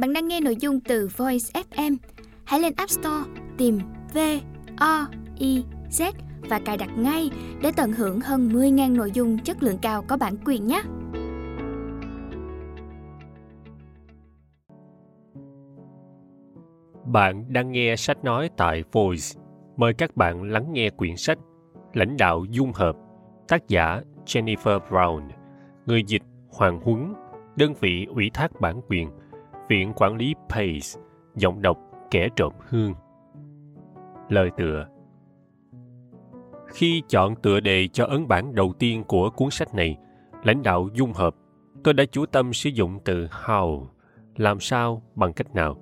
Bạn đang nghe nội dung từ Voice FM. Hãy lên App Store tìm V O I Z và cài đặt ngay để tận hưởng hơn 10.000 nội dung chất lượng cao có bản quyền nhé. Bạn đang nghe sách nói tại Voice. Mời các bạn lắng nghe quyển sách Lãnh đạo dung hợp, tác giả Jennifer Brown, người dịch Hoàng Huấn, đơn vị ủy thác bản quyền, Viện Quản lý Pace, giọng đọc kẻ trộm hương. Lời tựa Khi chọn tựa đề cho ấn bản đầu tiên của cuốn sách này, lãnh đạo dung hợp, tôi đã chú tâm sử dụng từ how, làm sao, bằng cách nào.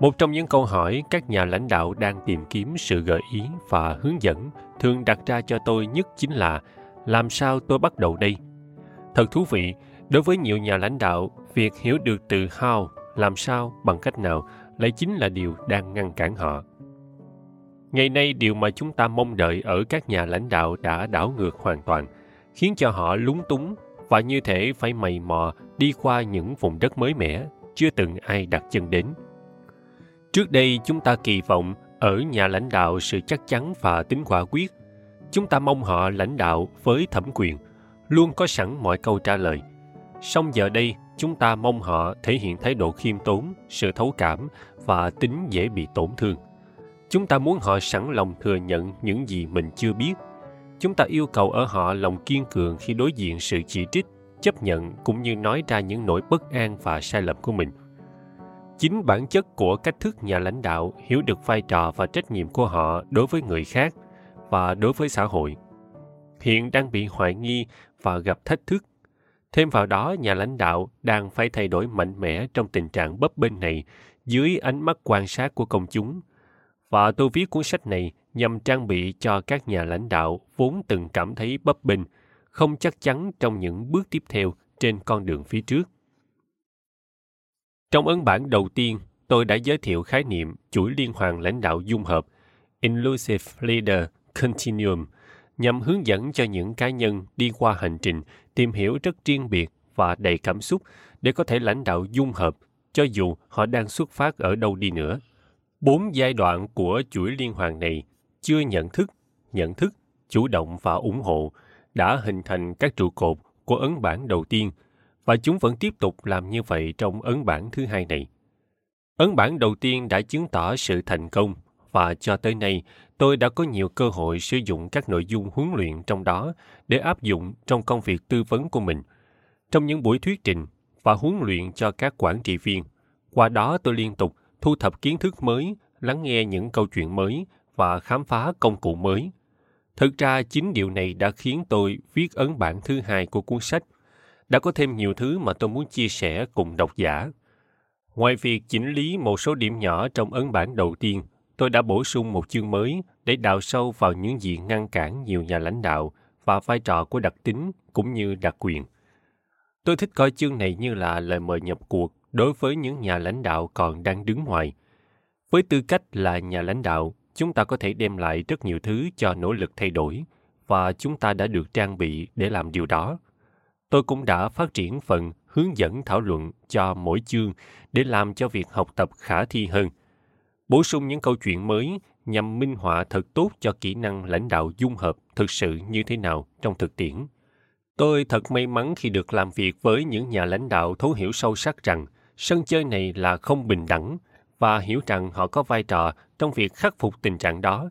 Một trong những câu hỏi các nhà lãnh đạo đang tìm kiếm sự gợi ý và hướng dẫn thường đặt ra cho tôi nhất chính là làm sao tôi bắt đầu đây? Thật thú vị, đối với nhiều nhà lãnh đạo, việc hiểu được từ how, làm sao, bằng cách nào lại chính là điều đang ngăn cản họ. Ngày nay, điều mà chúng ta mong đợi ở các nhà lãnh đạo đã đảo ngược hoàn toàn, khiến cho họ lúng túng và như thể phải mày mò đi qua những vùng đất mới mẻ, chưa từng ai đặt chân đến. Trước đây, chúng ta kỳ vọng ở nhà lãnh đạo sự chắc chắn và tính quả quyết. Chúng ta mong họ lãnh đạo với thẩm quyền, luôn có sẵn mọi câu trả lời. Song giờ đây, chúng ta mong họ thể hiện thái độ khiêm tốn, sự thấu cảm và tính dễ bị tổn thương. Chúng ta muốn họ sẵn lòng thừa nhận những gì mình chưa biết. Chúng ta yêu cầu ở họ lòng kiên cường khi đối diện sự chỉ trích, chấp nhận cũng như nói ra những nỗi bất an và sai lầm của mình. Chính bản chất của cách thức nhà lãnh đạo hiểu được vai trò và trách nhiệm của họ đối với người khác và đối với xã hội hiện đang bị hoài nghi và gặp thách thức Thêm vào đó, nhà lãnh đạo đang phải thay đổi mạnh mẽ trong tình trạng bấp bênh này dưới ánh mắt quan sát của công chúng. Và tôi viết cuốn sách này nhằm trang bị cho các nhà lãnh đạo vốn từng cảm thấy bấp bênh, không chắc chắn trong những bước tiếp theo trên con đường phía trước. Trong ấn bản đầu tiên, tôi đã giới thiệu khái niệm chuỗi liên hoàn lãnh đạo dung hợp Inclusive Leader Continuum nhằm hướng dẫn cho những cá nhân đi qua hành trình tìm hiểu rất riêng biệt và đầy cảm xúc để có thể lãnh đạo dung hợp cho dù họ đang xuất phát ở đâu đi nữa. Bốn giai đoạn của chuỗi liên hoàn này chưa nhận thức, nhận thức, chủ động và ủng hộ đã hình thành các trụ cột của ấn bản đầu tiên và chúng vẫn tiếp tục làm như vậy trong ấn bản thứ hai này. Ấn bản đầu tiên đã chứng tỏ sự thành công và cho tới nay tôi đã có nhiều cơ hội sử dụng các nội dung huấn luyện trong đó để áp dụng trong công việc tư vấn của mình. Trong những buổi thuyết trình và huấn luyện cho các quản trị viên, qua đó tôi liên tục thu thập kiến thức mới, lắng nghe những câu chuyện mới và khám phá công cụ mới. Thực ra, chính điều này đã khiến tôi viết ấn bản thứ hai của cuốn sách. Đã có thêm nhiều thứ mà tôi muốn chia sẻ cùng độc giả. Ngoài việc chỉnh lý một số điểm nhỏ trong ấn bản đầu tiên tôi đã bổ sung một chương mới để đào sâu vào những gì ngăn cản nhiều nhà lãnh đạo và vai trò của đặc tính cũng như đặc quyền. Tôi thích coi chương này như là lời mời nhập cuộc đối với những nhà lãnh đạo còn đang đứng ngoài. Với tư cách là nhà lãnh đạo, chúng ta có thể đem lại rất nhiều thứ cho nỗ lực thay đổi và chúng ta đã được trang bị để làm điều đó. Tôi cũng đã phát triển phần hướng dẫn thảo luận cho mỗi chương để làm cho việc học tập khả thi hơn – bổ sung những câu chuyện mới nhằm minh họa thật tốt cho kỹ năng lãnh đạo dung hợp thực sự như thế nào trong thực tiễn. Tôi thật may mắn khi được làm việc với những nhà lãnh đạo thấu hiểu sâu sắc rằng sân chơi này là không bình đẳng và hiểu rằng họ có vai trò trong việc khắc phục tình trạng đó.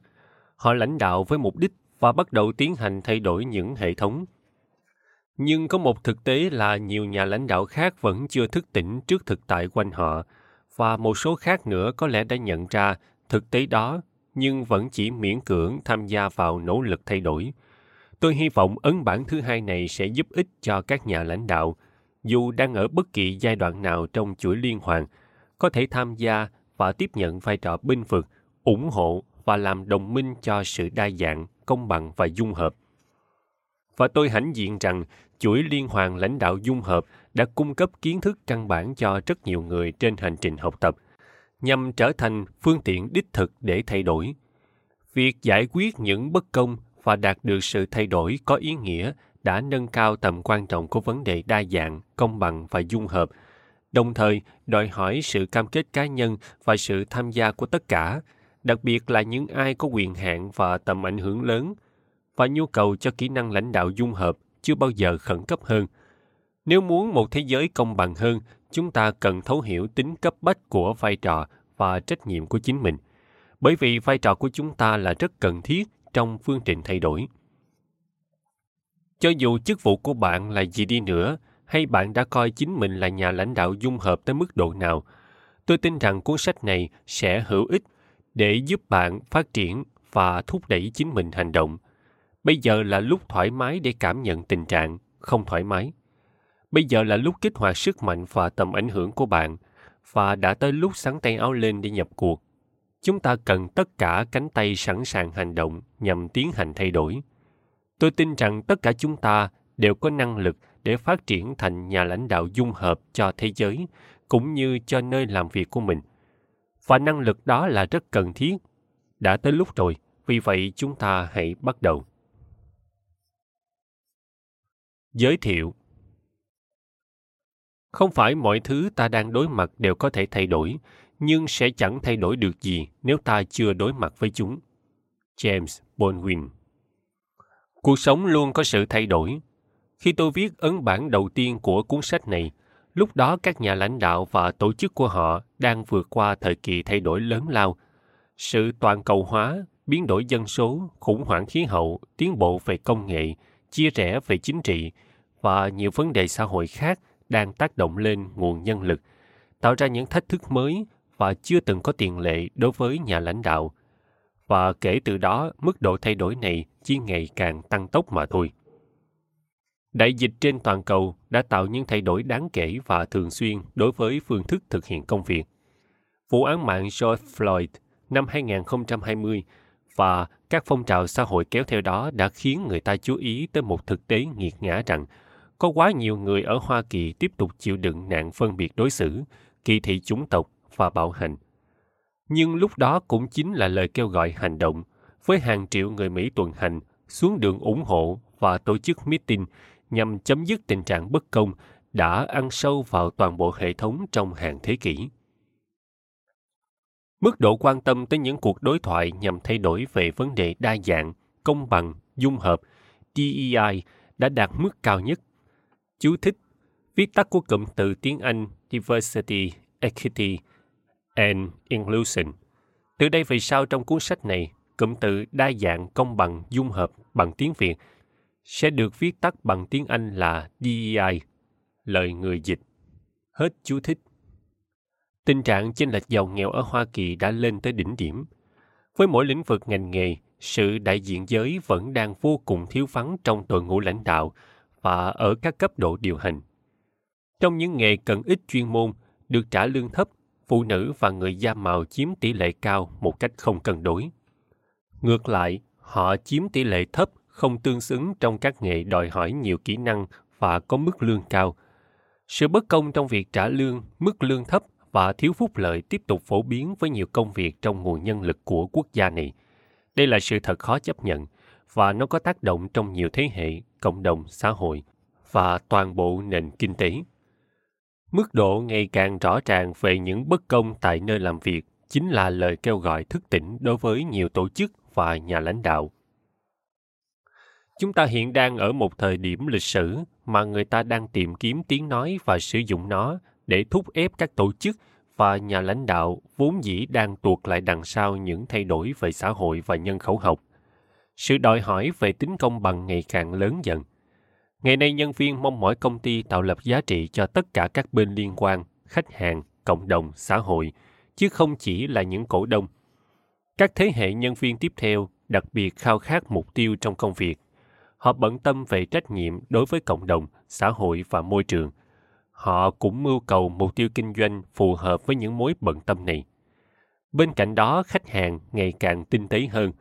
Họ lãnh đạo với mục đích và bắt đầu tiến hành thay đổi những hệ thống. Nhưng có một thực tế là nhiều nhà lãnh đạo khác vẫn chưa thức tỉnh trước thực tại quanh họ và một số khác nữa có lẽ đã nhận ra thực tế đó nhưng vẫn chỉ miễn cưỡng tham gia vào nỗ lực thay đổi. Tôi hy vọng ấn bản thứ hai này sẽ giúp ích cho các nhà lãnh đạo, dù đang ở bất kỳ giai đoạn nào trong chuỗi liên hoàn, có thể tham gia và tiếp nhận vai trò binh vực, ủng hộ và làm đồng minh cho sự đa dạng, công bằng và dung hợp. Và tôi hãnh diện rằng chuỗi liên hoàn lãnh đạo dung hợp đã cung cấp kiến thức căn bản cho rất nhiều người trên hành trình học tập, nhằm trở thành phương tiện đích thực để thay đổi. Việc giải quyết những bất công và đạt được sự thay đổi có ý nghĩa đã nâng cao tầm quan trọng của vấn đề đa dạng, công bằng và dung hợp, đồng thời đòi hỏi sự cam kết cá nhân và sự tham gia của tất cả, đặc biệt là những ai có quyền hạn và tầm ảnh hưởng lớn, và nhu cầu cho kỹ năng lãnh đạo dung hợp chưa bao giờ khẩn cấp hơn. Nếu muốn một thế giới công bằng hơn, chúng ta cần thấu hiểu tính cấp bách của vai trò và trách nhiệm của chính mình, bởi vì vai trò của chúng ta là rất cần thiết trong phương trình thay đổi. Cho dù chức vụ của bạn là gì đi nữa, hay bạn đã coi chính mình là nhà lãnh đạo dung hợp tới mức độ nào, tôi tin rằng cuốn sách này sẽ hữu ích để giúp bạn phát triển và thúc đẩy chính mình hành động. Bây giờ là lúc thoải mái để cảm nhận tình trạng không thoải mái. Bây giờ là lúc kích hoạt sức mạnh và tầm ảnh hưởng của bạn và đã tới lúc sắn tay áo lên để nhập cuộc. Chúng ta cần tất cả cánh tay sẵn sàng hành động nhằm tiến hành thay đổi. Tôi tin rằng tất cả chúng ta đều có năng lực để phát triển thành nhà lãnh đạo dung hợp cho thế giới cũng như cho nơi làm việc của mình. Và năng lực đó là rất cần thiết. Đã tới lúc rồi, vì vậy chúng ta hãy bắt đầu. Giới thiệu Không phải mọi thứ ta đang đối mặt đều có thể thay đổi, nhưng sẽ chẳng thay đổi được gì nếu ta chưa đối mặt với chúng. James Baldwin Cuộc sống luôn có sự thay đổi. Khi tôi viết ấn bản đầu tiên của cuốn sách này, lúc đó các nhà lãnh đạo và tổ chức của họ đang vượt qua thời kỳ thay đổi lớn lao. Sự toàn cầu hóa, biến đổi dân số, khủng hoảng khí hậu, tiến bộ về công nghệ, chia rẽ về chính trị và nhiều vấn đề xã hội khác đang tác động lên nguồn nhân lực, tạo ra những thách thức mới và chưa từng có tiền lệ đối với nhà lãnh đạo. Và kể từ đó, mức độ thay đổi này chỉ ngày càng tăng tốc mà thôi. Đại dịch trên toàn cầu đã tạo những thay đổi đáng kể và thường xuyên đối với phương thức thực hiện công việc. Vụ án mạng George Floyd năm 2020 và các phong trào xã hội kéo theo đó đã khiến người ta chú ý tới một thực tế nghiệt ngã rằng có quá nhiều người ở Hoa Kỳ tiếp tục chịu đựng nạn phân biệt đối xử, kỳ thị chủng tộc và bạo hành. Nhưng lúc đó cũng chính là lời kêu gọi hành động, với hàng triệu người Mỹ tuần hành, xuống đường ủng hộ và tổ chức meeting nhằm chấm dứt tình trạng bất công đã ăn sâu vào toàn bộ hệ thống trong hàng thế kỷ. Mức độ quan tâm tới những cuộc đối thoại nhằm thay đổi về vấn đề đa dạng, công bằng, dung hợp, DEI đã đạt mức cao nhất. Chú thích viết tắt của cụm từ tiếng Anh Diversity, Equity and Inclusion. Từ đây về sau trong cuốn sách này, cụm từ đa dạng, công bằng, dung hợp bằng tiếng Việt sẽ được viết tắt bằng tiếng Anh là DEI, lời người dịch. Hết chú thích. Tình trạng chênh lệch giàu nghèo ở Hoa Kỳ đã lên tới đỉnh điểm. Với mỗi lĩnh vực ngành nghề, sự đại diện giới vẫn đang vô cùng thiếu vắng trong đội ngũ lãnh đạo và ở các cấp độ điều hành. Trong những nghề cần ít chuyên môn, được trả lương thấp, phụ nữ và người da màu chiếm tỷ lệ cao một cách không cân đối. Ngược lại, họ chiếm tỷ lệ thấp không tương xứng trong các nghề đòi hỏi nhiều kỹ năng và có mức lương cao. Sự bất công trong việc trả lương, mức lương thấp và thiếu phúc lợi tiếp tục phổ biến với nhiều công việc trong nguồn nhân lực của quốc gia này. Đây là sự thật khó chấp nhận và nó có tác động trong nhiều thế hệ, cộng đồng, xã hội và toàn bộ nền kinh tế. Mức độ ngày càng rõ ràng về những bất công tại nơi làm việc chính là lời kêu gọi thức tỉnh đối với nhiều tổ chức và nhà lãnh đạo. Chúng ta hiện đang ở một thời điểm lịch sử mà người ta đang tìm kiếm tiếng nói và sử dụng nó để thúc ép các tổ chức và nhà lãnh đạo vốn dĩ đang tuột lại đằng sau những thay đổi về xã hội và nhân khẩu học. Sự đòi hỏi về tính công bằng ngày càng lớn dần. Ngày nay nhân viên mong mỏi công ty tạo lập giá trị cho tất cả các bên liên quan, khách hàng, cộng đồng, xã hội, chứ không chỉ là những cổ đông. Các thế hệ nhân viên tiếp theo đặc biệt khao khát mục tiêu trong công việc. Họ bận tâm về trách nhiệm đối với cộng đồng, xã hội và môi trường – họ cũng mưu cầu mục tiêu kinh doanh phù hợp với những mối bận tâm này. Bên cạnh đó, khách hàng ngày càng tinh tế hơn.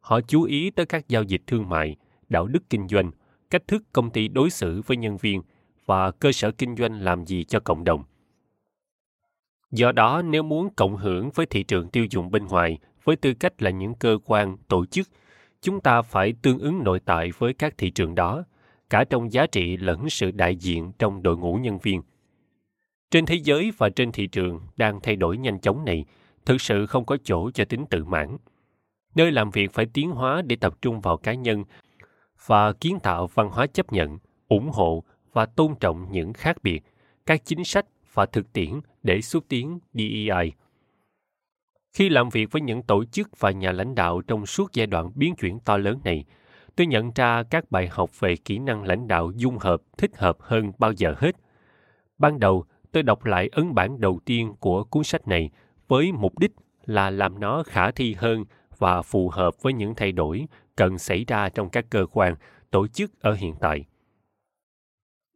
Họ chú ý tới các giao dịch thương mại, đạo đức kinh doanh, cách thức công ty đối xử với nhân viên và cơ sở kinh doanh làm gì cho cộng đồng. Do đó, nếu muốn cộng hưởng với thị trường tiêu dùng bên ngoài với tư cách là những cơ quan, tổ chức, chúng ta phải tương ứng nội tại với các thị trường đó, cả trong giá trị lẫn sự đại diện trong đội ngũ nhân viên. Trên thế giới và trên thị trường đang thay đổi nhanh chóng này, thực sự không có chỗ cho tính tự mãn. Nơi làm việc phải tiến hóa để tập trung vào cá nhân và kiến tạo văn hóa chấp nhận, ủng hộ và tôn trọng những khác biệt, các chính sách và thực tiễn để xúc tiến DEI. Khi làm việc với những tổ chức và nhà lãnh đạo trong suốt giai đoạn biến chuyển to lớn này, tôi nhận ra các bài học về kỹ năng lãnh đạo dung hợp thích hợp hơn bao giờ hết. Ban đầu, tôi đọc lại ấn bản đầu tiên của cuốn sách này với mục đích là làm nó khả thi hơn và phù hợp với những thay đổi cần xảy ra trong các cơ quan, tổ chức ở hiện tại.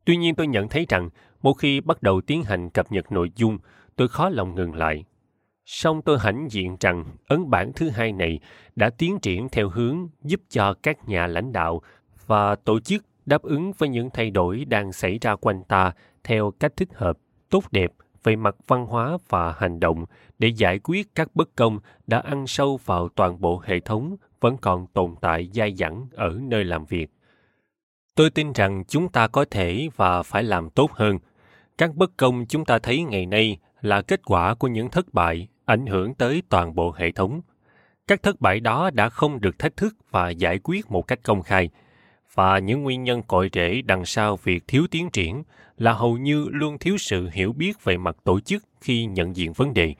Tuy nhiên tôi nhận thấy rằng một khi bắt đầu tiến hành cập nhật nội dung, tôi khó lòng ngừng lại. Song tôi hãnh diện rằng ấn bản thứ hai này đã tiến triển theo hướng giúp cho các nhà lãnh đạo và tổ chức đáp ứng với những thay đổi đang xảy ra quanh ta theo cách thích hợp, tốt đẹp về mặt văn hóa và hành động để giải quyết các bất công đã ăn sâu vào toàn bộ hệ thống vẫn còn tồn tại dai dẳng ở nơi làm việc. Tôi tin rằng chúng ta có thể và phải làm tốt hơn. Các bất công chúng ta thấy ngày nay là kết quả của những thất bại ảnh hưởng tới toàn bộ hệ thống. Các thất bại đó đã không được thách thức và giải quyết một cách công khai, và những nguyên nhân cội rễ đằng sau việc thiếu tiến triển là hầu như luôn thiếu sự hiểu biết về mặt tổ chức khi nhận diện vấn đề.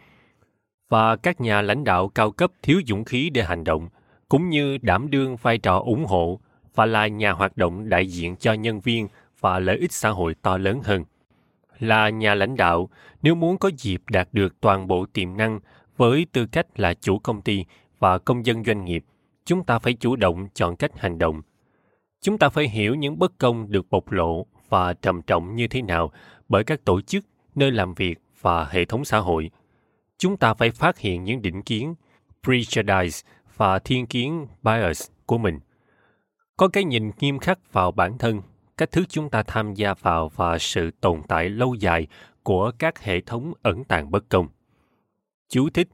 Và các nhà lãnh đạo cao cấp thiếu dũng khí để hành động cũng như đảm đương vai trò ủng hộ và là nhà hoạt động đại diện cho nhân viên và lợi ích xã hội to lớn hơn là nhà lãnh đạo, nếu muốn có dịp đạt được toàn bộ tiềm năng với tư cách là chủ công ty và công dân doanh nghiệp, chúng ta phải chủ động chọn cách hành động. Chúng ta phải hiểu những bất công được bộc lộ và trầm trọng như thế nào bởi các tổ chức, nơi làm việc và hệ thống xã hội. Chúng ta phải phát hiện những định kiến, prejudice và thiên kiến bias của mình. Có cái nhìn nghiêm khắc vào bản thân cách thức chúng ta tham gia vào và sự tồn tại lâu dài của các hệ thống ẩn tàng bất công. Chú thích,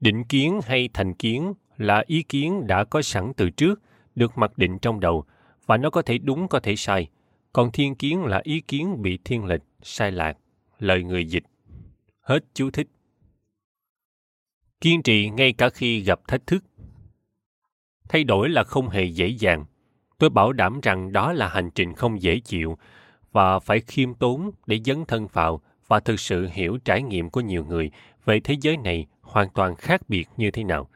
định kiến hay thành kiến là ý kiến đã có sẵn từ trước, được mặc định trong đầu, và nó có thể đúng, có thể sai. Còn thiên kiến là ý kiến bị thiên lệch, sai lạc, lời người dịch. Hết chú thích. Kiên trì ngay cả khi gặp thách thức. Thay đổi là không hề dễ dàng tôi bảo đảm rằng đó là hành trình không dễ chịu và phải khiêm tốn để dấn thân vào và thực sự hiểu trải nghiệm của nhiều người về thế giới này hoàn toàn khác biệt như thế nào.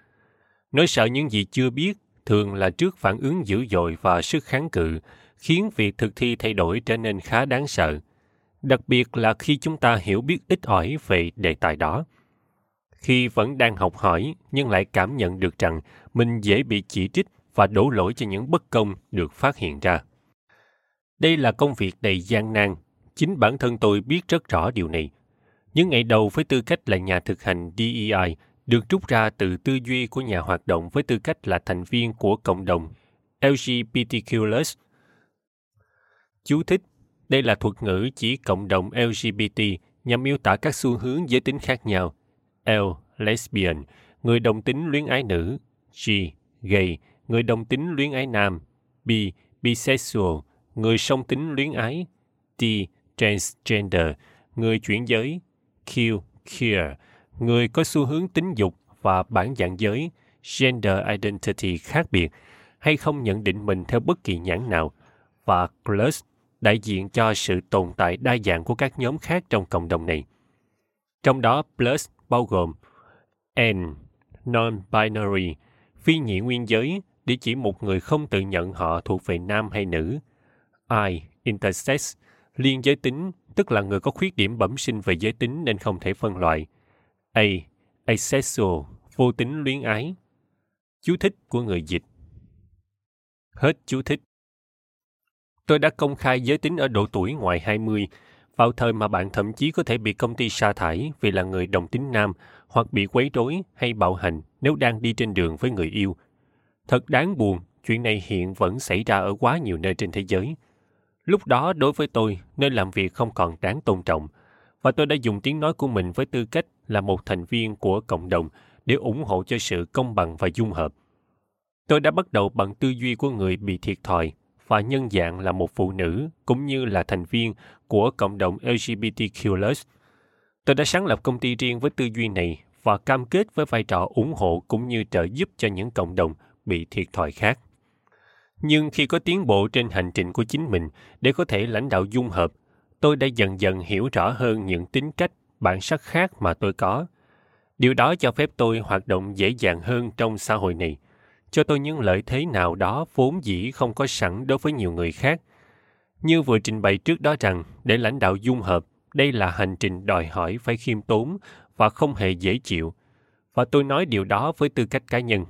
Nói sợ những gì chưa biết thường là trước phản ứng dữ dội và sức kháng cự, khiến việc thực thi thay đổi trở nên khá đáng sợ, đặc biệt là khi chúng ta hiểu biết ít ỏi về đề tài đó. Khi vẫn đang học hỏi nhưng lại cảm nhận được rằng mình dễ bị chỉ trích và đổ lỗi cho những bất công được phát hiện ra. Đây là công việc đầy gian nan, chính bản thân tôi biết rất rõ điều này. Những ngày đầu với tư cách là nhà thực hành DEI được rút ra từ tư duy của nhà hoạt động với tư cách là thành viên của cộng đồng LGBTQ+. Chú thích, đây là thuật ngữ chỉ cộng đồng LGBT nhằm miêu tả các xu hướng giới tính khác nhau. L. Lesbian, người đồng tính luyến ái nữ. G. Gay, người đồng tính luyến ái nam. B. Bisexual, người song tính luyến ái. (t Transgender, người chuyển giới. Q. Queer, người có xu hướng tính dục và bản dạng giới, gender identity khác biệt, hay không nhận định mình theo bất kỳ nhãn nào. Và plus, đại diện cho sự tồn tại đa dạng của các nhóm khác trong cộng đồng này. Trong đó plus bao gồm N, non-binary, phi nhị nguyên giới để chỉ một người không tự nhận họ thuộc về nam hay nữ. I, intersex, liên giới tính, tức là người có khuyết điểm bẩm sinh về giới tính nên không thể phân loại. A, asexual, vô tính luyến ái. Chú thích của người dịch. Hết chú thích. Tôi đã công khai giới tính ở độ tuổi ngoài 20, vào thời mà bạn thậm chí có thể bị công ty sa thải vì là người đồng tính nam hoặc bị quấy rối hay bạo hành nếu đang đi trên đường với người yêu. Thật đáng buồn, chuyện này hiện vẫn xảy ra ở quá nhiều nơi trên thế giới. Lúc đó đối với tôi, nơi làm việc không còn đáng tôn trọng, và tôi đã dùng tiếng nói của mình với tư cách là một thành viên của cộng đồng để ủng hộ cho sự công bằng và dung hợp. Tôi đã bắt đầu bằng tư duy của người bị thiệt thòi và nhân dạng là một phụ nữ cũng như là thành viên của cộng đồng LGBTQ+. Tôi đã sáng lập công ty riêng với tư duy này và cam kết với vai trò ủng hộ cũng như trợ giúp cho những cộng đồng bị thiệt thòi khác. Nhưng khi có tiến bộ trên hành trình của chính mình để có thể lãnh đạo dung hợp, tôi đã dần dần hiểu rõ hơn những tính cách, bản sắc khác mà tôi có. Điều đó cho phép tôi hoạt động dễ dàng hơn trong xã hội này, cho tôi những lợi thế nào đó vốn dĩ không có sẵn đối với nhiều người khác. Như vừa trình bày trước đó rằng, để lãnh đạo dung hợp, đây là hành trình đòi hỏi phải khiêm tốn và không hề dễ chịu. Và tôi nói điều đó với tư cách cá nhân.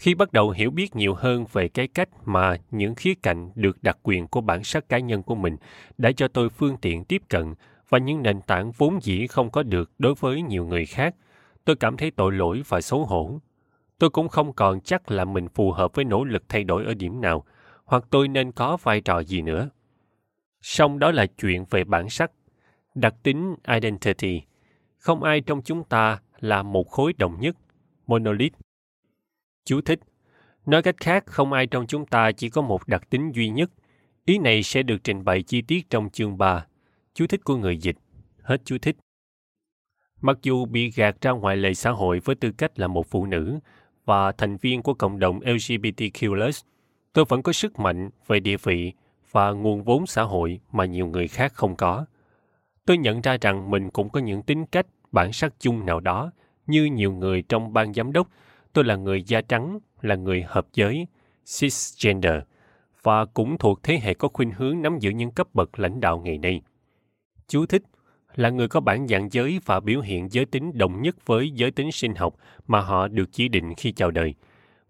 Khi bắt đầu hiểu biết nhiều hơn về cái cách mà những khía cạnh được đặc quyền của bản sắc cá nhân của mình đã cho tôi phương tiện tiếp cận và những nền tảng vốn dĩ không có được đối với nhiều người khác, tôi cảm thấy tội lỗi và xấu hổ. Tôi cũng không còn chắc là mình phù hợp với nỗ lực thay đổi ở điểm nào, hoặc tôi nên có vai trò gì nữa. Song đó là chuyện về bản sắc, đặc tính identity. Không ai trong chúng ta là một khối đồng nhất, monolith. Chú thích. Nói cách khác, không ai trong chúng ta chỉ có một đặc tính duy nhất. Ý này sẽ được trình bày chi tiết trong chương 3. Chú thích của người dịch. Hết chú thích. Mặc dù bị gạt ra ngoài lề xã hội với tư cách là một phụ nữ và thành viên của cộng đồng LGBTQ+, tôi vẫn có sức mạnh về địa vị và nguồn vốn xã hội mà nhiều người khác không có. Tôi nhận ra rằng mình cũng có những tính cách, bản sắc chung nào đó, như nhiều người trong ban giám đốc. Tôi là người da trắng, là người hợp giới, cisgender, và cũng thuộc thế hệ có khuynh hướng nắm giữ những cấp bậc lãnh đạo ngày nay. Chú thích là người có bản dạng giới và biểu hiện giới tính đồng nhất với giới tính sinh học mà họ được chỉ định khi chào đời,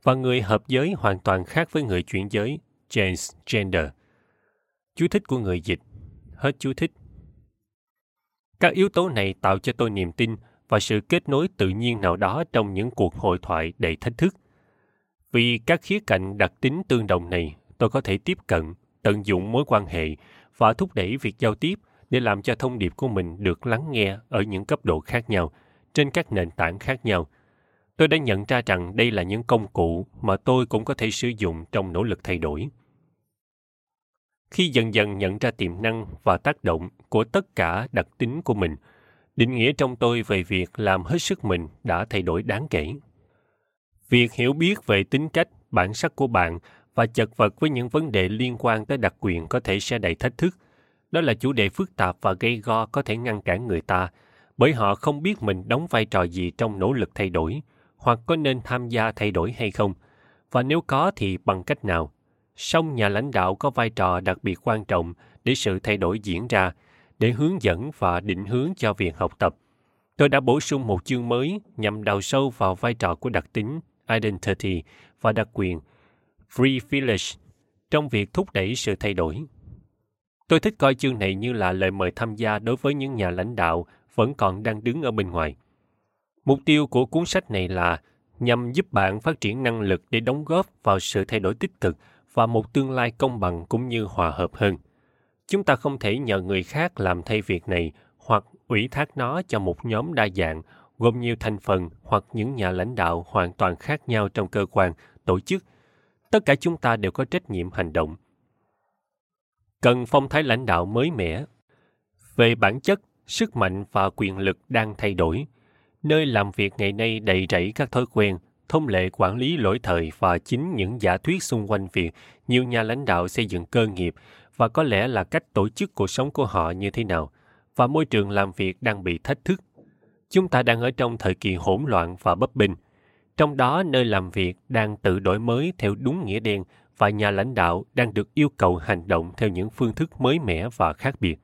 và người hợp giới hoàn toàn khác với người chuyển giới, transgender. Chú thích của người dịch. Hết chú thích. Các yếu tố này tạo cho tôi niềm tin và sự kết nối tự nhiên nào đó trong những cuộc hội thoại đầy thách thức. Vì các khía cạnh đặc tính tương đồng này, tôi có thể tiếp cận, tận dụng mối quan hệ và thúc đẩy việc giao tiếp để làm cho thông điệp của mình được lắng nghe ở những cấp độ khác nhau, trên các nền tảng khác nhau. Tôi đã nhận ra rằng đây là những công cụ mà tôi cũng có thể sử dụng trong nỗ lực thay đổi khi dần dần nhận ra tiềm năng và tác động của tất cả đặc tính của mình định nghĩa trong tôi về việc làm hết sức mình đã thay đổi đáng kể. Việc hiểu biết về tính cách bản sắc của bạn và chật vật với những vấn đề liên quan tới đặc quyền có thể sẽ đầy thách thức. Đó là chủ đề phức tạp và gây go có thể ngăn cản người ta bởi họ không biết mình đóng vai trò gì trong nỗ lực thay đổi hoặc có nên tham gia thay đổi hay không. Và nếu có thì bằng cách nào? Song nhà lãnh đạo có vai trò đặc biệt quan trọng để sự thay đổi diễn ra, để hướng dẫn và định hướng cho việc học tập. Tôi đã bổ sung một chương mới nhằm đào sâu vào vai trò của đặc tính, identity và đặc quyền, free village, trong việc thúc đẩy sự thay đổi. Tôi thích coi chương này như là lời mời tham gia đối với những nhà lãnh đạo vẫn còn đang đứng ở bên ngoài. Mục tiêu của cuốn sách này là nhằm giúp bạn phát triển năng lực để đóng góp vào sự thay đổi tích cực và một tương lai công bằng cũng như hòa hợp hơn. Chúng ta không thể nhờ người khác làm thay việc này hoặc ủy thác nó cho một nhóm đa dạng gồm nhiều thành phần hoặc những nhà lãnh đạo hoàn toàn khác nhau trong cơ quan, tổ chức. Tất cả chúng ta đều có trách nhiệm hành động. Cần phong thái lãnh đạo mới mẻ. Về bản chất, sức mạnh và quyền lực đang thay đổi. Nơi làm việc ngày nay đầy rẫy các thói quen, thông lệ quản lý lỗi thời và chính những giả thuyết xung quanh việc nhiều nhà lãnh đạo xây dựng cơ nghiệp và có lẽ là cách tổ chức cuộc sống của họ như thế nào và môi trường làm việc đang bị thách thức. Chúng ta đang ở trong thời kỳ hỗn loạn và bấp bình Trong đó nơi làm việc đang tự đổi mới theo đúng nghĩa đen và nhà lãnh đạo đang được yêu cầu hành động theo những phương thức mới mẻ và khác biệt.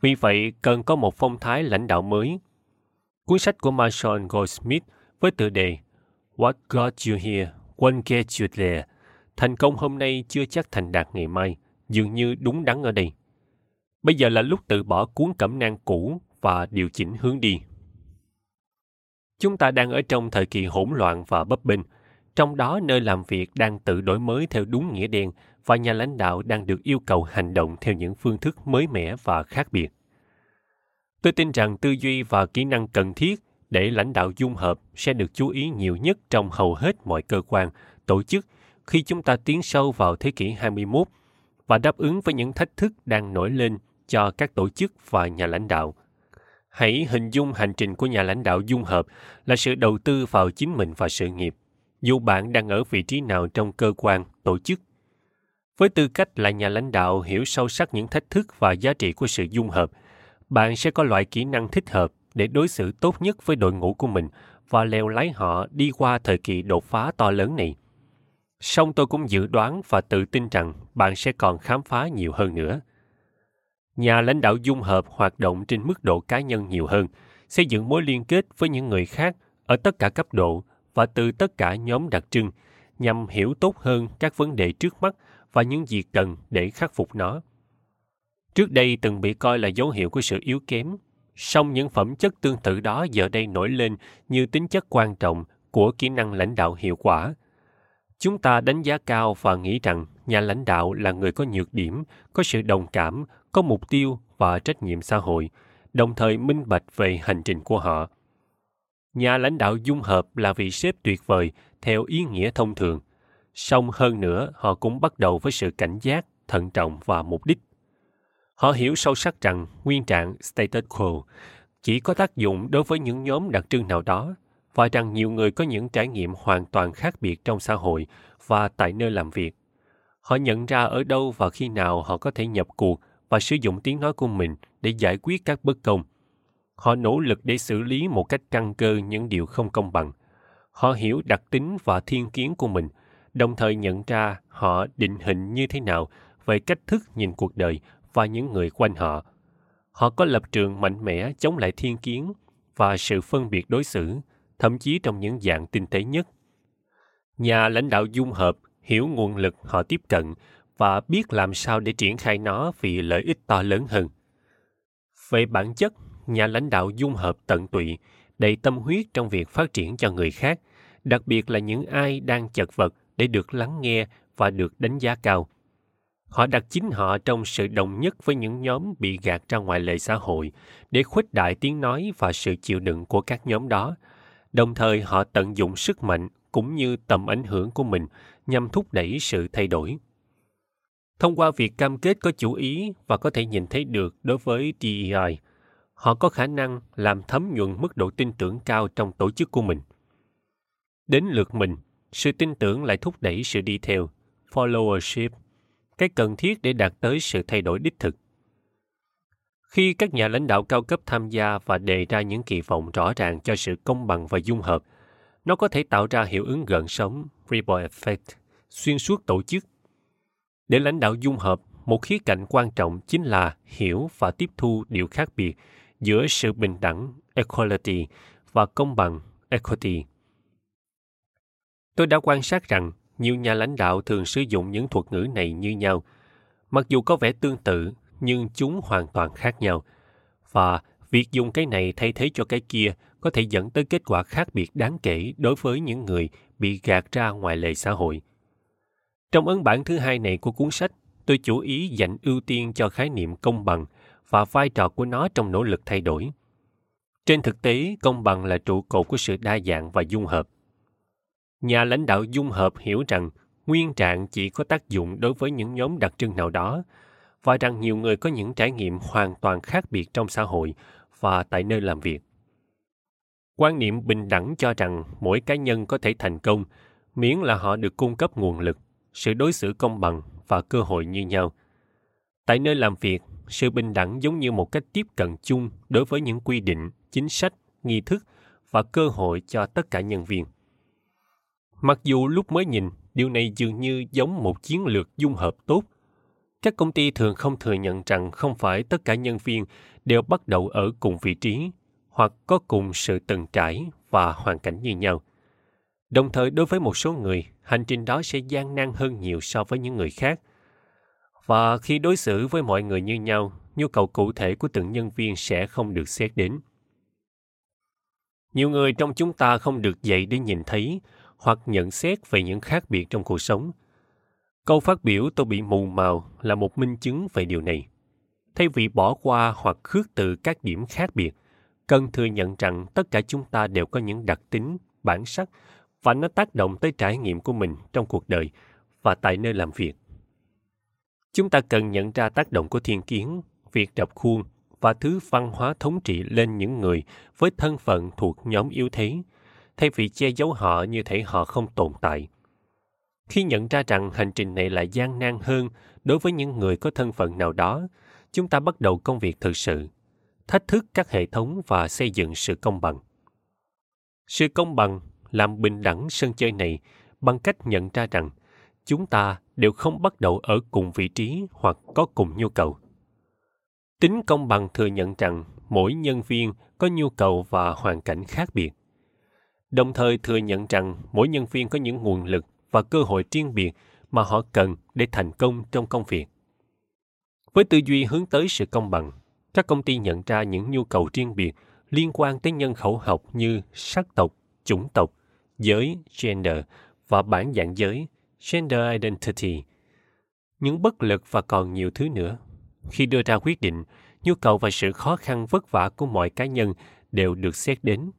Vì vậy, cần có một phong thái lãnh đạo mới. Cuốn sách của Marshall Goldsmith với tựa đề What got you here won't get you there. Thành công hôm nay chưa chắc thành đạt ngày mai, dường như đúng đắn ở đây. Bây giờ là lúc tự bỏ cuốn cẩm nang cũ và điều chỉnh hướng đi. Chúng ta đang ở trong thời kỳ hỗn loạn và bấp bênh, trong đó nơi làm việc đang tự đổi mới theo đúng nghĩa đen và nhà lãnh đạo đang được yêu cầu hành động theo những phương thức mới mẻ và khác biệt. Tôi tin rằng tư duy và kỹ năng cần thiết để lãnh đạo dung hợp sẽ được chú ý nhiều nhất trong hầu hết mọi cơ quan, tổ chức khi chúng ta tiến sâu vào thế kỷ 21 và đáp ứng với những thách thức đang nổi lên cho các tổ chức và nhà lãnh đạo. Hãy hình dung hành trình của nhà lãnh đạo dung hợp là sự đầu tư vào chính mình và sự nghiệp, dù bạn đang ở vị trí nào trong cơ quan, tổ chức. Với tư cách là nhà lãnh đạo hiểu sâu sắc những thách thức và giá trị của sự dung hợp, bạn sẽ có loại kỹ năng thích hợp để đối xử tốt nhất với đội ngũ của mình và leo lái họ đi qua thời kỳ đột phá to lớn này. Song tôi cũng dự đoán và tự tin rằng bạn sẽ còn khám phá nhiều hơn nữa. Nhà lãnh đạo dung hợp hoạt động trên mức độ cá nhân nhiều hơn, xây dựng mối liên kết với những người khác ở tất cả cấp độ và từ tất cả nhóm đặc trưng nhằm hiểu tốt hơn các vấn đề trước mắt và những gì cần để khắc phục nó. Trước đây từng bị coi là dấu hiệu của sự yếu kém, song những phẩm chất tương tự đó giờ đây nổi lên như tính chất quan trọng của kỹ năng lãnh đạo hiệu quả. Chúng ta đánh giá cao và nghĩ rằng nhà lãnh đạo là người có nhược điểm, có sự đồng cảm, có mục tiêu và trách nhiệm xã hội, đồng thời minh bạch về hành trình của họ. Nhà lãnh đạo dung hợp là vị sếp tuyệt vời theo ý nghĩa thông thường. Song hơn nữa, họ cũng bắt đầu với sự cảnh giác, thận trọng và mục đích. Họ hiểu sâu sắc rằng nguyên trạng status quo chỉ có tác dụng đối với những nhóm đặc trưng nào đó và rằng nhiều người có những trải nghiệm hoàn toàn khác biệt trong xã hội và tại nơi làm việc. Họ nhận ra ở đâu và khi nào họ có thể nhập cuộc và sử dụng tiếng nói của mình để giải quyết các bất công. Họ nỗ lực để xử lý một cách căn cơ những điều không công bằng. Họ hiểu đặc tính và thiên kiến của mình, đồng thời nhận ra họ định hình như thế nào về cách thức nhìn cuộc đời và những người quanh họ. Họ có lập trường mạnh mẽ chống lại thiên kiến và sự phân biệt đối xử, thậm chí trong những dạng tinh tế nhất. Nhà lãnh đạo dung hợp hiểu nguồn lực họ tiếp cận và biết làm sao để triển khai nó vì lợi ích to lớn hơn. Về bản chất, nhà lãnh đạo dung hợp tận tụy, đầy tâm huyết trong việc phát triển cho người khác, đặc biệt là những ai đang chật vật để được lắng nghe và được đánh giá cao. Họ đặt chính họ trong sự đồng nhất với những nhóm bị gạt ra ngoài lề xã hội để khuếch đại tiếng nói và sự chịu đựng của các nhóm đó. Đồng thời họ tận dụng sức mạnh cũng như tầm ảnh hưởng của mình nhằm thúc đẩy sự thay đổi. Thông qua việc cam kết có chủ ý và có thể nhìn thấy được đối với DEI, họ có khả năng làm thấm nhuận mức độ tin tưởng cao trong tổ chức của mình. Đến lượt mình, sự tin tưởng lại thúc đẩy sự đi theo, followership, cái cần thiết để đạt tới sự thay đổi đích thực. Khi các nhà lãnh đạo cao cấp tham gia và đề ra những kỳ vọng rõ ràng cho sự công bằng và dung hợp, nó có thể tạo ra hiệu ứng gần sống, ripple effect, xuyên suốt tổ chức. Để lãnh đạo dung hợp, một khía cạnh quan trọng chính là hiểu và tiếp thu điều khác biệt giữa sự bình đẳng, equality, và công bằng, equity. Tôi đã quan sát rằng nhiều nhà lãnh đạo thường sử dụng những thuật ngữ này như nhau. Mặc dù có vẻ tương tự, nhưng chúng hoàn toàn khác nhau. Và việc dùng cái này thay thế cho cái kia có thể dẫn tới kết quả khác biệt đáng kể đối với những người bị gạt ra ngoài lề xã hội. Trong ấn bản thứ hai này của cuốn sách, tôi chủ ý dành ưu tiên cho khái niệm công bằng và vai trò của nó trong nỗ lực thay đổi. Trên thực tế, công bằng là trụ cột của sự đa dạng và dung hợp. Nhà lãnh đạo dung hợp hiểu rằng nguyên trạng chỉ có tác dụng đối với những nhóm đặc trưng nào đó và rằng nhiều người có những trải nghiệm hoàn toàn khác biệt trong xã hội và tại nơi làm việc. Quan niệm bình đẳng cho rằng mỗi cá nhân có thể thành công miễn là họ được cung cấp nguồn lực, sự đối xử công bằng và cơ hội như nhau. Tại nơi làm việc, sự bình đẳng giống như một cách tiếp cận chung đối với những quy định, chính sách, nghi thức và cơ hội cho tất cả nhân viên. Mặc dù lúc mới nhìn, điều này dường như giống một chiến lược dung hợp tốt. Các công ty thường không thừa nhận rằng không phải tất cả nhân viên đều bắt đầu ở cùng vị trí hoặc có cùng sự từng trải và hoàn cảnh như nhau. Đồng thời đối với một số người, hành trình đó sẽ gian nan hơn nhiều so với những người khác. Và khi đối xử với mọi người như nhau, nhu cầu cụ thể của từng nhân viên sẽ không được xét đến. Nhiều người trong chúng ta không được dạy để nhìn thấy hoặc nhận xét về những khác biệt trong cuộc sống. Câu phát biểu tôi bị mù màu là một minh chứng về điều này. Thay vì bỏ qua hoặc khước từ các điểm khác biệt, cần thừa nhận rằng tất cả chúng ta đều có những đặc tính, bản sắc và nó tác động tới trải nghiệm của mình trong cuộc đời và tại nơi làm việc. Chúng ta cần nhận ra tác động của thiên kiến, việc đập khuôn và thứ văn hóa thống trị lên những người với thân phận thuộc nhóm yếu thế, thay vì che giấu họ như thể họ không tồn tại. Khi nhận ra rằng hành trình này lại gian nan hơn đối với những người có thân phận nào đó, chúng ta bắt đầu công việc thực sự, thách thức các hệ thống và xây dựng sự công bằng. Sự công bằng làm bình đẳng sân chơi này bằng cách nhận ra rằng chúng ta đều không bắt đầu ở cùng vị trí hoặc có cùng nhu cầu. Tính công bằng thừa nhận rằng mỗi nhân viên có nhu cầu và hoàn cảnh khác biệt. Đồng thời thừa nhận rằng mỗi nhân viên có những nguồn lực và cơ hội riêng biệt mà họ cần để thành công trong công việc. Với tư duy hướng tới sự công bằng, các công ty nhận ra những nhu cầu riêng biệt liên quan tới nhân khẩu học như sắc tộc, chủng tộc, giới, gender và bản dạng giới, gender identity. Những bất lực và còn nhiều thứ nữa. Khi đưa ra quyết định, nhu cầu và sự khó khăn vất vả của mọi cá nhân đều được xét đến,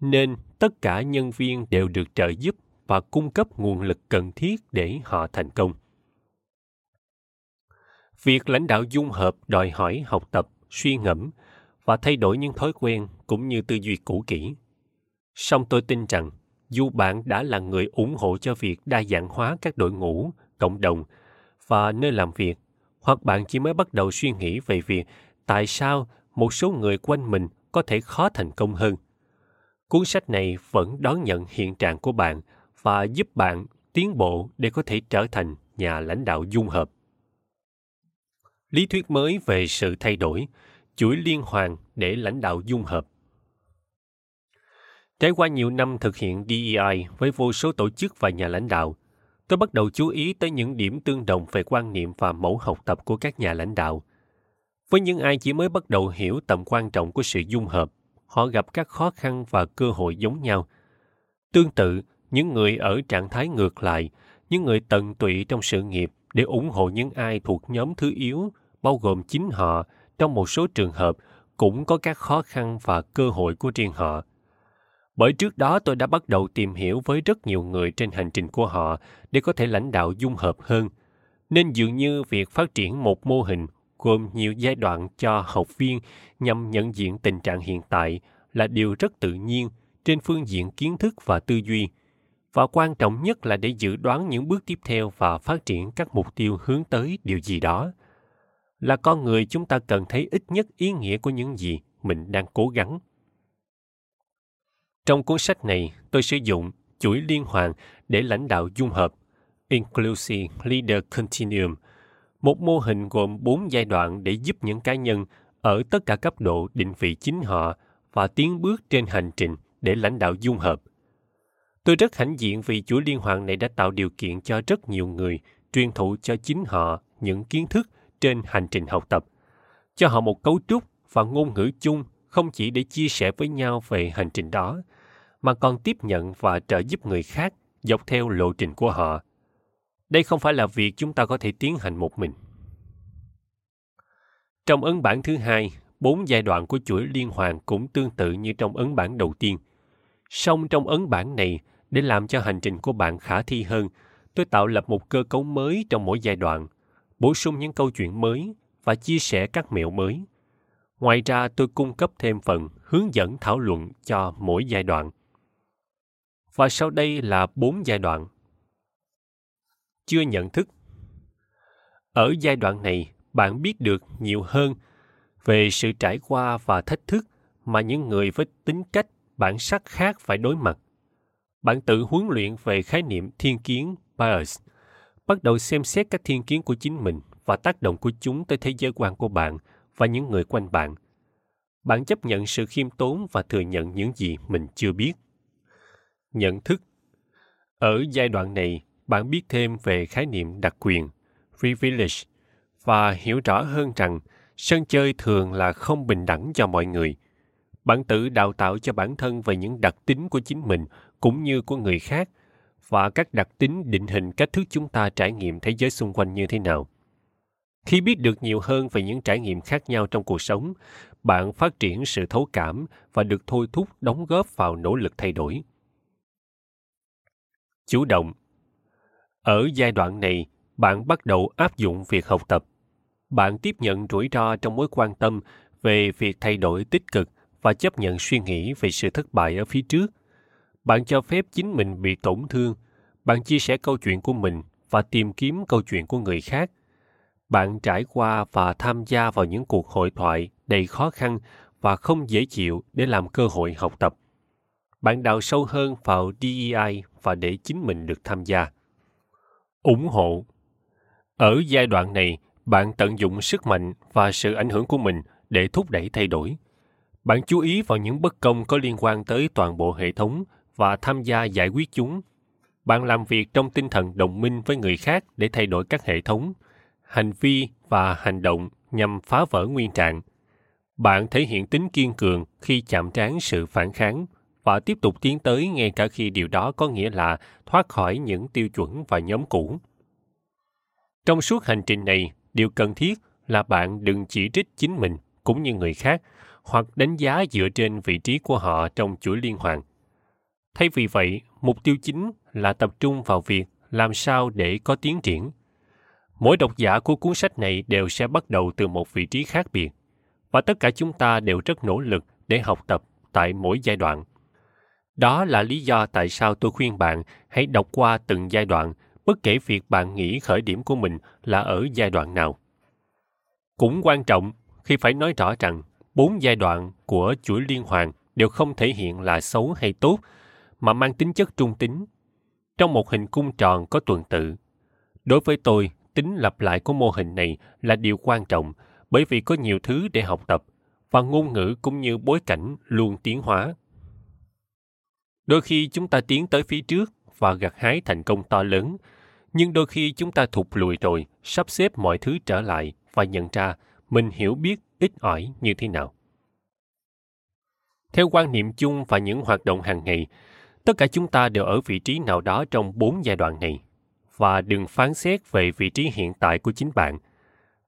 nên tất cả nhân viên đều được trợ giúp và cung cấp nguồn lực cần thiết để họ thành công. Việc lãnh đạo dung hợp đòi hỏi học tập, suy ngẫm và thay đổi những thói quen cũng như tư duy cũ kỹ. Song tôi tin rằng dù bạn đã là người ủng hộ cho việc đa dạng hóa các đội ngũ, cộng đồng và nơi làm việc, hoặc bạn chỉ mới bắt đầu suy nghĩ về việc tại sao một số người quanh mình có thể khó thành công hơn. Cuốn sách này vẫn đón nhận hiện trạng của bạn và giúp bạn tiến bộ để có thể trở thành nhà lãnh đạo dung hợp. Lý thuyết mới về sự thay đổi, chuỗi liên hoàn để lãnh đạo dung hợp. Trải qua nhiều năm thực hiện DEI với vô số tổ chức và nhà lãnh đạo, tôi bắt đầu chú ý tới những điểm tương đồng về quan niệm và mẫu học tập của các nhà lãnh đạo. Với những ai chỉ mới bắt đầu hiểu tầm quan trọng của sự dung hợp, họ gặp các khó khăn và cơ hội giống nhau. Tương tự, những người ở trạng thái ngược lại, những người tận tụy trong sự nghiệp để ủng hộ những ai thuộc nhóm thứ yếu, bao gồm chính họ, trong một số trường hợp cũng có các khó khăn và cơ hội của riêng họ. Bởi trước đó tôi đã bắt đầu tìm hiểu với rất nhiều người trên hành trình của họ để có thể lãnh đạo dung hợp hơn. Nên dường như việc phát triển một mô hình gồm nhiều giai đoạn cho học viên nhằm nhận diện tình trạng hiện tại là điều rất tự nhiên trên phương diện kiến thức và tư duy – và quan trọng nhất là để dự đoán những bước tiếp theo và phát triển các mục tiêu hướng tới điều gì đó. Là con người, chúng ta cần thấy ít nhất ý nghĩa của những gì mình đang cố gắng. Trong cuốn sách này, tôi sử dụng chuỗi liên hoàn để lãnh đạo dung hợp, inclusive leader continuum, một mô hình gồm bốn giai đoạn để giúp những cá nhân ở tất cả cấp độ định vị chính họ và tiến bước trên hành trình để lãnh đạo dung hợp. Tôi rất hãnh diện vì chuỗi liên hoàn này đã tạo điều kiện cho rất nhiều người truyền thụ cho chính họ những kiến thức trên hành trình học tập, cho họ một cấu trúc và ngôn ngữ chung không chỉ để chia sẻ với nhau về hành trình đó, mà còn tiếp nhận và trợ giúp người khác dọc theo lộ trình của họ. Đây không phải là việc chúng ta có thể tiến hành một mình. Trong ấn bản thứ hai, bốn giai đoạn của chuỗi liên hoàn cũng tương tự như trong ấn bản đầu tiên. Song trong ấn bản này, để làm cho hành trình của bạn khả thi hơn, tôi tạo lập một cơ cấu mới trong mỗi giai đoạn, bổ sung những câu chuyện mới và chia sẻ các mẹo mới. Ngoài ra, tôi cung cấp thêm phần hướng dẫn thảo luận cho mỗi giai đoạn. Và sau đây là bốn giai đoạn. Chưa nhận thức. Ở giai đoạn này, bạn biết được nhiều hơn về sự trải qua và thách thức mà những người với tính cách bản sắc khác phải đối mặt bạn tự huấn luyện về khái niệm thiên kiến bias, bắt đầu xem xét các thiên kiến của chính mình và tác động của chúng tới thế giới quan của bạn và những người quanh bạn. Bạn chấp nhận sự khiêm tốn và thừa nhận những gì mình chưa biết. Nhận thức Ở giai đoạn này, bạn biết thêm về khái niệm đặc quyền, privilege, và hiểu rõ hơn rằng sân chơi thường là không bình đẳng cho mọi người. Bạn tự đào tạo cho bản thân về những đặc tính của chính mình cũng như của người khác và các đặc tính định hình cách thức chúng ta trải nghiệm thế giới xung quanh như thế nào. Khi biết được nhiều hơn về những trải nghiệm khác nhau trong cuộc sống, bạn phát triển sự thấu cảm và được thôi thúc đóng góp vào nỗ lực thay đổi. Chủ động. Ở giai đoạn này, bạn bắt đầu áp dụng việc học tập. Bạn tiếp nhận rủi ro trong mối quan tâm về việc thay đổi tích cực và chấp nhận suy nghĩ về sự thất bại ở phía trước. Bạn cho phép chính mình bị tổn thương. Bạn chia sẻ câu chuyện của mình và tìm kiếm câu chuyện của người khác. Bạn trải qua và tham gia vào những cuộc hội thoại đầy khó khăn và không dễ chịu để làm cơ hội học tập. Bạn đào sâu hơn vào DEI và để chính mình được tham gia. ủng hộ ở giai đoạn này, bạn tận dụng sức mạnh và sự ảnh hưởng của mình để thúc đẩy thay đổi bạn chú ý vào những bất công có liên quan tới toàn bộ hệ thống và tham gia giải quyết chúng. Bạn làm việc trong tinh thần đồng minh với người khác để thay đổi các hệ thống hành vi và hành động nhằm phá vỡ nguyên trạng. Bạn thể hiện tính kiên cường khi chạm trán sự phản kháng và tiếp tục tiến tới ngay cả khi điều đó có nghĩa là thoát khỏi những tiêu chuẩn và nhóm cũ. Trong suốt hành trình này, điều cần thiết là bạn đừng chỉ trích chính mình cũng như người khác hoặc đánh giá dựa trên vị trí của họ trong chuỗi liên hoàn. Thay vì vậy, mục tiêu chính là tập trung vào việc làm sao để có tiến triển. Mỗi độc giả của cuốn sách này đều sẽ bắt đầu từ một vị trí khác biệt, và tất cả chúng ta đều rất nỗ lực để học tập tại mỗi giai đoạn. Đó là lý do tại sao tôi khuyên bạn hãy đọc qua từng giai đoạn bất kể việc bạn nghĩ khởi điểm của mình là ở giai đoạn nào. Cũng quan trọng khi phải nói rõ rằng bốn giai đoạn của chuỗi liên hoàn đều không thể hiện là xấu hay tốt, mà mang tính chất trung tính. Trong một hình cung tròn có tuần tự. Đối với tôi, tính lặp lại của mô hình này là điều quan trọng bởi vì có nhiều thứ để học tập và ngôn ngữ cũng như bối cảnh luôn tiến hóa. Đôi khi chúng ta tiến tới phía trước và gặt hái thành công to lớn nhưng đôi khi chúng ta thụt lùi rồi sắp xếp mọi thứ trở lại và nhận ra mình hiểu biết ít ỏi như thế nào. Theo quan niệm chung và những hoạt động hàng ngày, tất cả chúng ta đều ở vị trí nào đó trong bốn giai đoạn này. Và đừng phán xét về vị trí hiện tại của chính bạn.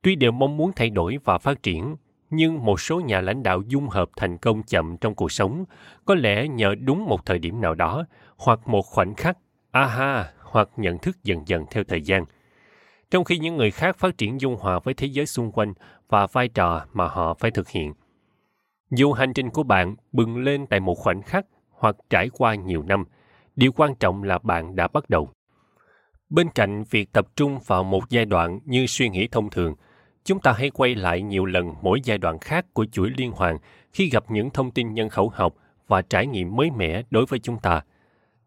Tuy đều mong muốn thay đổi và phát triển, nhưng một số nhà lãnh đạo dung hợp thành công chậm trong cuộc sống, có lẽ nhờ đúng một thời điểm nào đó, hoặc một khoảnh khắc, aha, hoặc nhận thức dần dần theo thời gian trong khi những người khác phát triển dung hòa với thế giới xung quanh và vai trò mà họ phải thực hiện. Dù hành trình của bạn bừng lên tại một khoảnh khắc hoặc trải qua nhiều năm điều quan trọng là bạn đã bắt đầu. Bên cạnh việc tập trung vào một giai đoạn như suy nghĩ thông thường chúng ta hãy quay lại nhiều lần mỗi giai đoạn khác của chuỗi liên hoàn khi gặp những thông tin nhân khẩu học và trải nghiệm mới mẻ đối với chúng ta.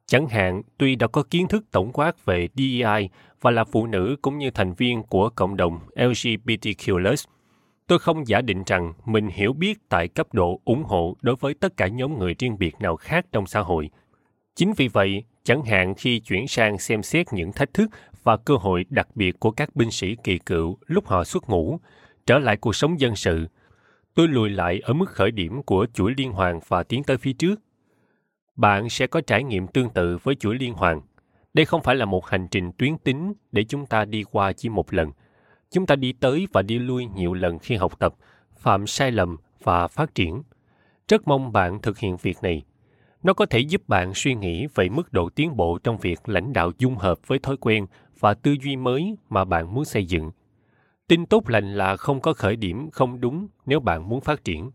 Chẳng hạn, tuy đã có kiến thức tổng quát về DEI và là phụ nữ cũng như thành viên của cộng đồng LGBTQ+, tôi không giả định rằng mình hiểu biết tại cấp độ ủng hộ đối với tất cả nhóm người riêng biệt nào khác trong xã hội. Chính vì vậy, chẳng hạn khi chuyển sang xem xét những thách thức và cơ hội đặc biệt của các binh sĩ kỳ cựu lúc họ xuất ngũ, trở lại cuộc sống dân sự, tôi lùi lại ở mức khởi điểm của chuỗi liên hoàn và tiến tới phía trước bạn sẽ có trải nghiệm tương tự với chuỗi liên hoàn. Đây không phải là một hành trình tuyến tính để chúng ta đi qua chỉ một lần. Chúng ta đi tới và đi lui nhiều lần khi học tập, phạm sai lầm và phát triển. Rất mong bạn thực hiện việc này. Nó có thể giúp bạn suy nghĩ về mức độ tiến bộ trong việc lãnh đạo dung hợp với thói quen và tư duy mới mà bạn muốn xây dựng. Tin tốt lành là không có khởi điểm không đúng nếu bạn muốn phát triển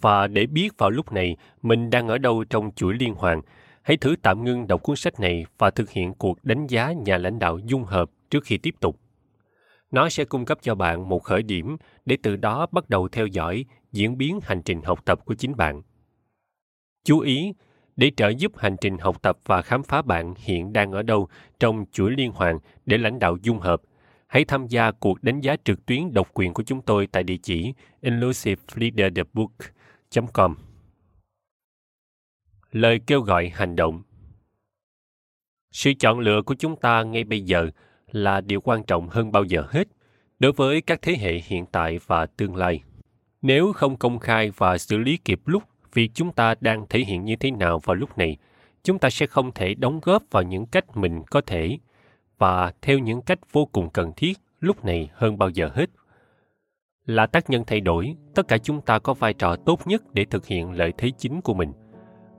và để biết vào lúc này mình đang ở đâu trong chuỗi liên hoàn, hãy thử tạm ngưng đọc cuốn sách này và thực hiện cuộc đánh giá nhà lãnh đạo dung hợp trước khi tiếp tục. Nó sẽ cung cấp cho bạn một khởi điểm để từ đó bắt đầu theo dõi diễn biến hành trình học tập của chính bạn. Chú ý, để trợ giúp hành trình học tập và khám phá bạn hiện đang ở đâu trong chuỗi liên hoàn để lãnh đạo dung hợp, hãy tham gia cuộc đánh giá trực tuyến độc quyền của chúng tôi tại địa chỉ Inclusive Lời kêu gọi hành động. Sự chọn lựa của chúng ta ngay bây giờ là điều quan trọng hơn bao giờ hết đối với các thế hệ hiện tại và tương lai. Nếu không công khai và xử lý kịp lúc việc chúng ta đang thể hiện như thế nào vào lúc này, chúng ta sẽ không thể đóng góp vào những cách mình có thể và theo những cách vô cùng cần thiết lúc này hơn bao giờ hết. Là tác nhân thay đổi tất cả chúng ta có vai trò tốt nhất để thực hiện lợi thế chính của mình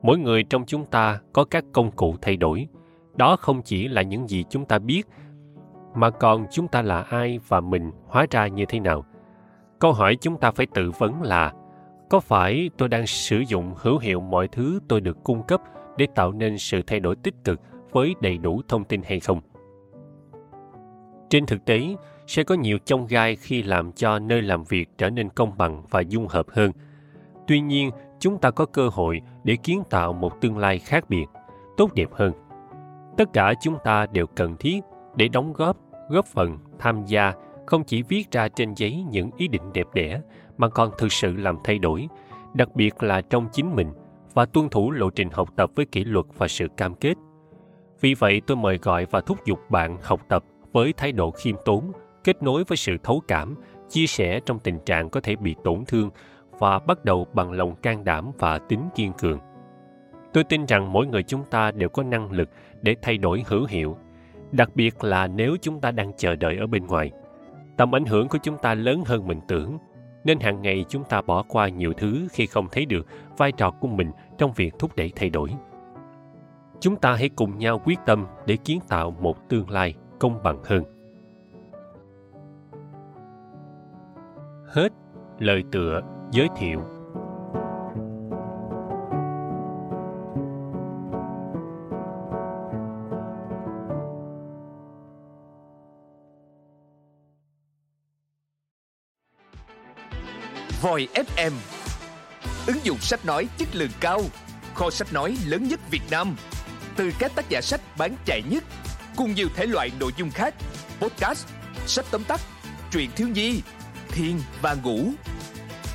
mỗi người trong chúng ta có các công cụ thay đổi đó không chỉ là những gì chúng ta biết mà còn chúng ta là ai và mình hóa ra như thế nào Câu hỏi chúng ta phải tự vấn là có phải tôi đang sử dụng hữu hiệu mọi thứ tôi được cung cấp để tạo nên sự thay đổi tích cực với đầy đủ thông tin hay không? Trên thực tế, sẽ có nhiều chông gai khi làm cho nơi làm việc trở nên công bằng và dung hợp hơn. Tuy nhiên, chúng ta có cơ hội để kiến tạo một tương lai khác biệt, tốt đẹp hơn. Tất cả chúng ta đều cần thiết để đóng góp, góp phần, tham gia, không chỉ viết ra trên giấy những ý định đẹp đẽ, mà còn thực sự làm thay đổi, đặc biệt là trong chính mình và tuân thủ lộ trình học tập với kỷ luật và sự cam kết. Vì vậy, tôi mời gọi và thúc giục bạn học tập với thái độ khiêm tốn, kết nối với sự thấu cảm, chia sẻ trong tình trạng có thể bị tổn thương và bắt đầu bằng lòng can đảm và tính kiên cường. Tôi tin rằng mỗi người chúng ta đều có năng lực để thay đổi hữu hiệu, đặc biệt là nếu chúng ta đang chờ đợi ở bên ngoài. Tầm ảnh hưởng của chúng ta lớn hơn mình tưởng, nên hàng ngày chúng ta bỏ qua nhiều thứ khi không thấy được vai trò của mình trong việc thúc đẩy thay đổi. Chúng ta hãy cùng nhau quyết tâm để kiến tạo một tương lai công bằng hơn. Hết lời tựa giới thiệu. Voi FM Ứng dụng sách nói chất lượng cao Kho sách nói lớn nhất Việt Nam. Từ các tác giả sách bán chạy nhất Cùng nhiều thể loại nội dung khác Podcast, sách tóm tắt, truyện thiếu nhi, thiên và ngủ.